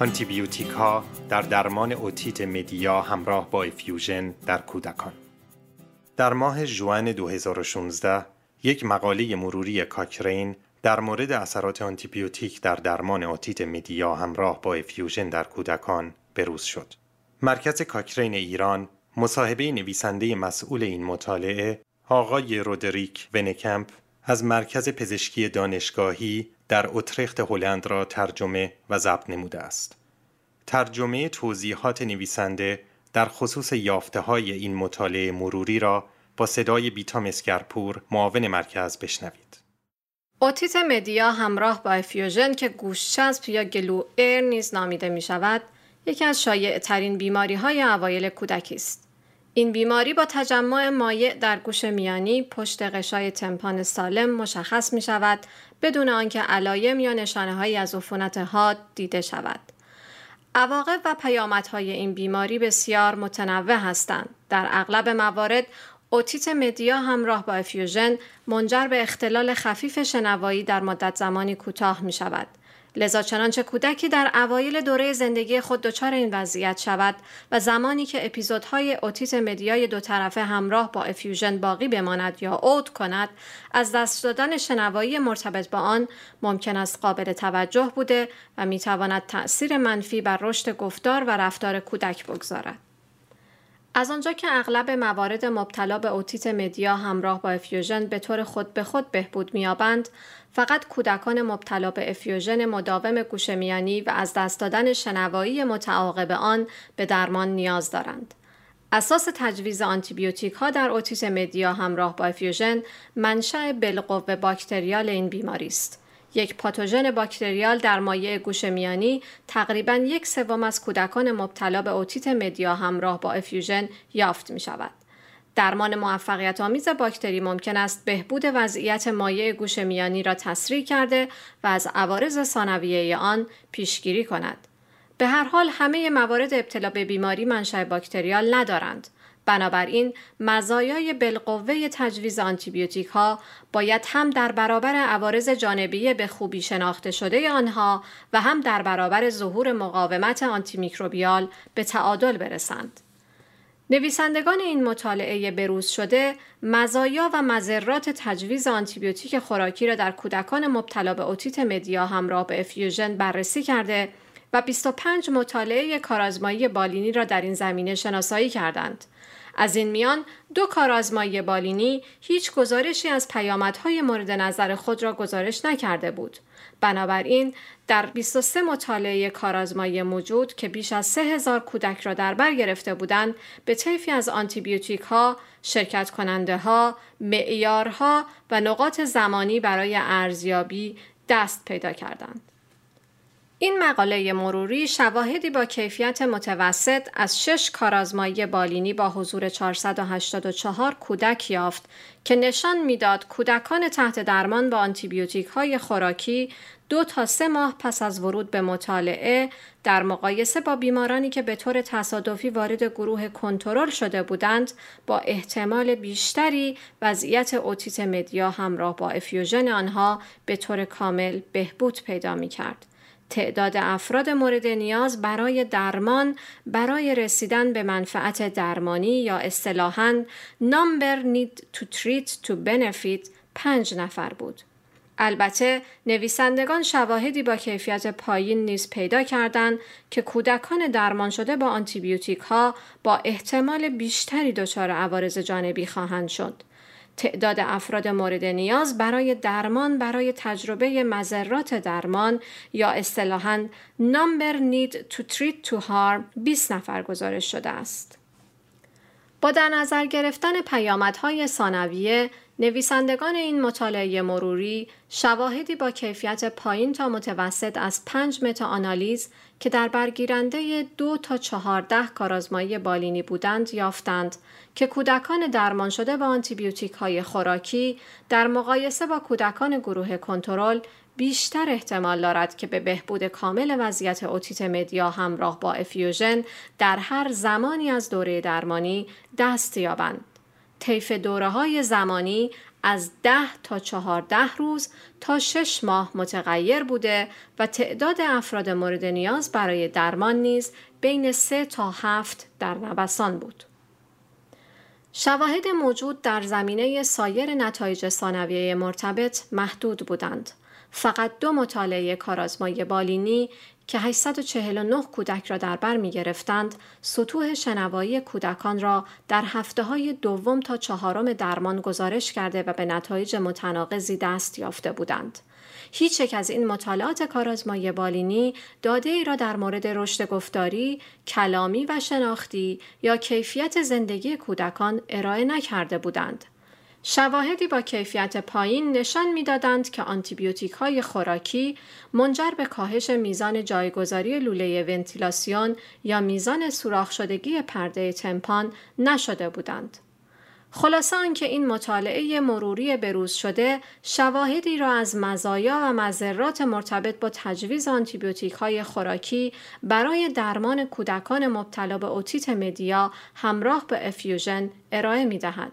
آنتیبیوتیک ها در درمان اوتیت مدیا همراه با افیوژن در کودکان در ماه ژوئن 2016 یک مقاله مروری کاکرین در مورد اثرات آنتیبیوتیک در درمان اوتیت مدیا همراه با افیوژن در کودکان بروز شد. مرکز کاکرین ایران مصاحبه نویسنده مسئول این مطالعه آقای رودریک ونه‌کمپ از مرکز پزشکی دانشگاهی در اوترخت هلند را ترجمه و ضبط نموده است. ترجمه توضیحات نویسنده در خصوص یافته های این مطالعه مروری را با صدای بیتا مسگرپور معاون مرکز بشنوید. اوتیت مدیا همراه با افیوژن که گوشچسب یا glue ear نیز نامیده می شود، یکی از شایع ترین بیماری های اوایل کودکی است. این بیماری با تجمع مایع در گوش میانی پشت غشای تمپان سالم مشخص می شود بدون آنکه علایم یا نشانه هایی از عفونت حاد دیده شود. عواقب و پیامدهای این بیماری بسیار متنوع هستند. در اغلب موارد اوتیت مدیا همراه با افیوژن منجر به اختلال خفیف شنوایی در مدت زمانی کوتاه می شود. لذا چنانچه کودکی در اوایل دوره زندگی خود دچار این وضعیت شود و زمانی که اپیزودهای اوتیت مدیای دو طرفه همراه با افیوژن باقی بماند یا عود کند از دست دادن شنوایی مرتبط با آن ممکن است قابل توجه بوده و می‌تواند تأثیر منفی بر رشد گفتار و رفتار کودک بگذارد. از آنجا که اغلب موارد مبتلا به اوتیت مدیا همراه با افیوژن به طور خود به خود بهبود می‌یابند فقط کودکان مبتلا به افیوژن مداوم گوش میانی و از دست دادن شنوایی متعاقب آن به درمان نیاز دارند. اساس تجویز آنتیبیوتیک ها در اوتیسم مدیا همراه با افیوژن منشأ بالقوه باکتریال این بیماری است. یک پاتوژن باکتریال در مایع گوش میانی تقریبا یک سوم از کودکان مبتلا به اوتیت مدیا همراه با افیوژن یافت می شود. درمان موفقیت آمیز باکتری ممکن است بهبود وضعیت مایع گوش میانی را تسریع کرده و از عوارض ثانویه آن پیشگیری کند. به هر حال همه موارد ابتلا به بیماری منشأ باکتریال ندارند. بنابراین مزایای بالقوه تجویز آنتیبیوتیک ها باید هم در برابر عوارض جانبی به خوبی شناخته شده آنها و هم در برابر ظهور مقاومت antimicrobial به تعادل برسند. نویسندگان این مطالعه بروز شده مزایا و مضرات تجویز آنتیبیوتیک خوراکی را در کودکان مبتلا به اوتیت مدیا همراه با افیوژن بررسی کرده و 25 مطالعه کارآزمایی بالینی را در این زمینه شناسایی کردند. از این میان دو کارآزمایی بالینی هیچ گزارشی از پیامدهای مورد نظر خود را گزارش نکرده بود. بنابراین در 23 مطالعه کارآزمایی موجود که بیش از 3000 کودک را در بر گرفته بودند به طیفی از آنتیبیوتیک ها، شرکت کننده ها، معیارها و نقاط زمانی برای ارزیابی دست پیدا کردند. این مقاله مروری شواهدی با کیفیت متوسط از شش کارآزمایی بالینی با حضور 484 کودک یافت که نشان می‌داد کودکان تحت درمان با آنتیبیوتیک های خوراکی دو تا سه ماه پس از ورود به مطالعه در مقایسه با بیمارانی که به طور تصادفی وارد گروه کنترل شده بودند با احتمال بیشتری وضعیت اوتیت مدیا همراه با افیوژن آنها به طور کامل بهبود پیدا می کرد. تعداد افراد مورد نیاز برای درمان برای رسیدن به منفعت درمانی یا اصطلاحاً number need to treat to benefit پنج نفر بود. البته نویسندگان شواهدی با کیفیت پایین نیز پیدا کردند که کودکان درمان شده با آنتیبیوتیک ها با احتمال بیشتری دچار عوارض جانبی خواهند شد. تعداد افراد مورد نیاز برای درمان برای تجربه مذرات درمان یا اصطلاحاً number need to treat to harm 20 نفر گزارش شده است. با در نظر گرفتن پیامدهای ثانویه نویسندگان این مطالعه مروری شواهدی با کیفیت پایین تا متوسط از پنج متا آنالیز که در برگیرنده دو تا چهارده کارآزمایی بالینی بودند یافتند که کودکان درمان شده با آنتیبیوتیک های خوراکی در مقایسه با کودکان گروه کنترل بیشتر احتمال دارد که به بهبود کامل وضعیت اوتیت مدیا همراه با افیوژن در هر زمانی از دوره درمانی دست یابند. طیف دوره های زمانی از ده تا چهارده روز تا شش ماه متغیر بوده و تعداد افراد مورد نیاز برای درمان نیز بین سه تا هفت در نوسان بود. شواهد موجود در زمینه سایر نتایج ثانویه مرتبط محدود بودند. فقط دو مطالعه کارآزمایی بالینی که 849 کودک را در بر می گرفتند، سطوح شنوایی کودکان را در هفته های دوم تا چهارم درمان گزارش کرده و به نتایج متناقضی دست یافته بودند. هیچ یک از این مطالعات کارآزمایی بالینی داده ای را در مورد رشد گفتاری، کلامی و شناختی یا کیفیت زندگی کودکان ارائه نکرده بودند. شواهدی با کیفیت پایین نشان می‌دادند که آنتیبیوتیک های خوراکی منجر به کاهش میزان جایگذاری لوله ونتیلاسیون یا میزان سوراخ شدگی پرده تمپان نشده بودند. خلاصه آنکه این مطالعه مروری بروز شده شواهدی را از مزایا و مذرات مرتبط با تجویز آنتیبیوتیک های خوراکی برای درمان کودکان مبتلا به اوتیت مدیا همراه با افیوژن ارائه می دهد.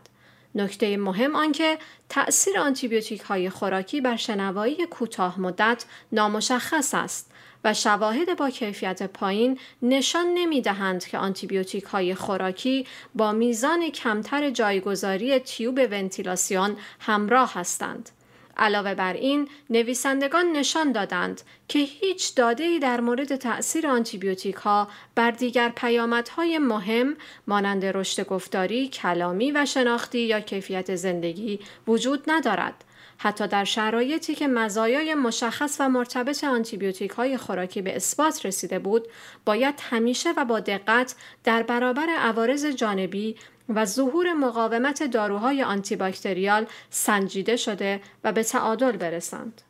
نکته مهم آنکه تأثیر آنتیبیوتیک های خوراکی بر شنوایی کوتاه مدت نامشخص است و شواهد با کیفیت پایین نشان نمی دهند که آنتیبیوتیک های خوراکی با میزان کمتر جایگذاری تیوب ونتیلاسیون همراه هستند. علاوه بر این نویسندگان نشان دادند که هیچ داده در مورد تأثیر آنتیبیوتیک ها بر دیگر پیامدهای مهم مانند رشد گفتاری، کلامی و شناختی یا کیفیت زندگی وجود ندارد. حتی در شرایطی که مزایای مشخص و مرتبط آنتیبیوتیک های خوراکی به اثبات رسیده بود، باید همیشه و با دقت در برابر عوارض جانبی و ظهور مقاومت داروهای آنتیباکتریال سنجیده شده و به تعادل برسند.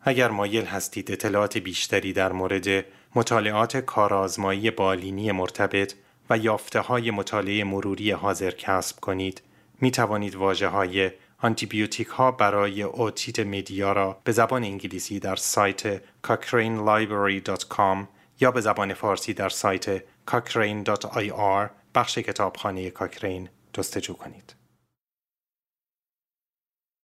اگر مایل هستید اطلاعات بیشتری در مورد مطالعات کارآزمایی بالینی مرتبط و یافته های مطالعه مروری حاضر کسب کنید، می توانید واجه های آنتیبیوتیک ها برای اوتیت مدیا را به زبان انگلیسی در سایت cochranelibrary.com یا به زبان فارسی در سایت cochrane.ir بخش کتابخانه کاکرین جستجو کنید.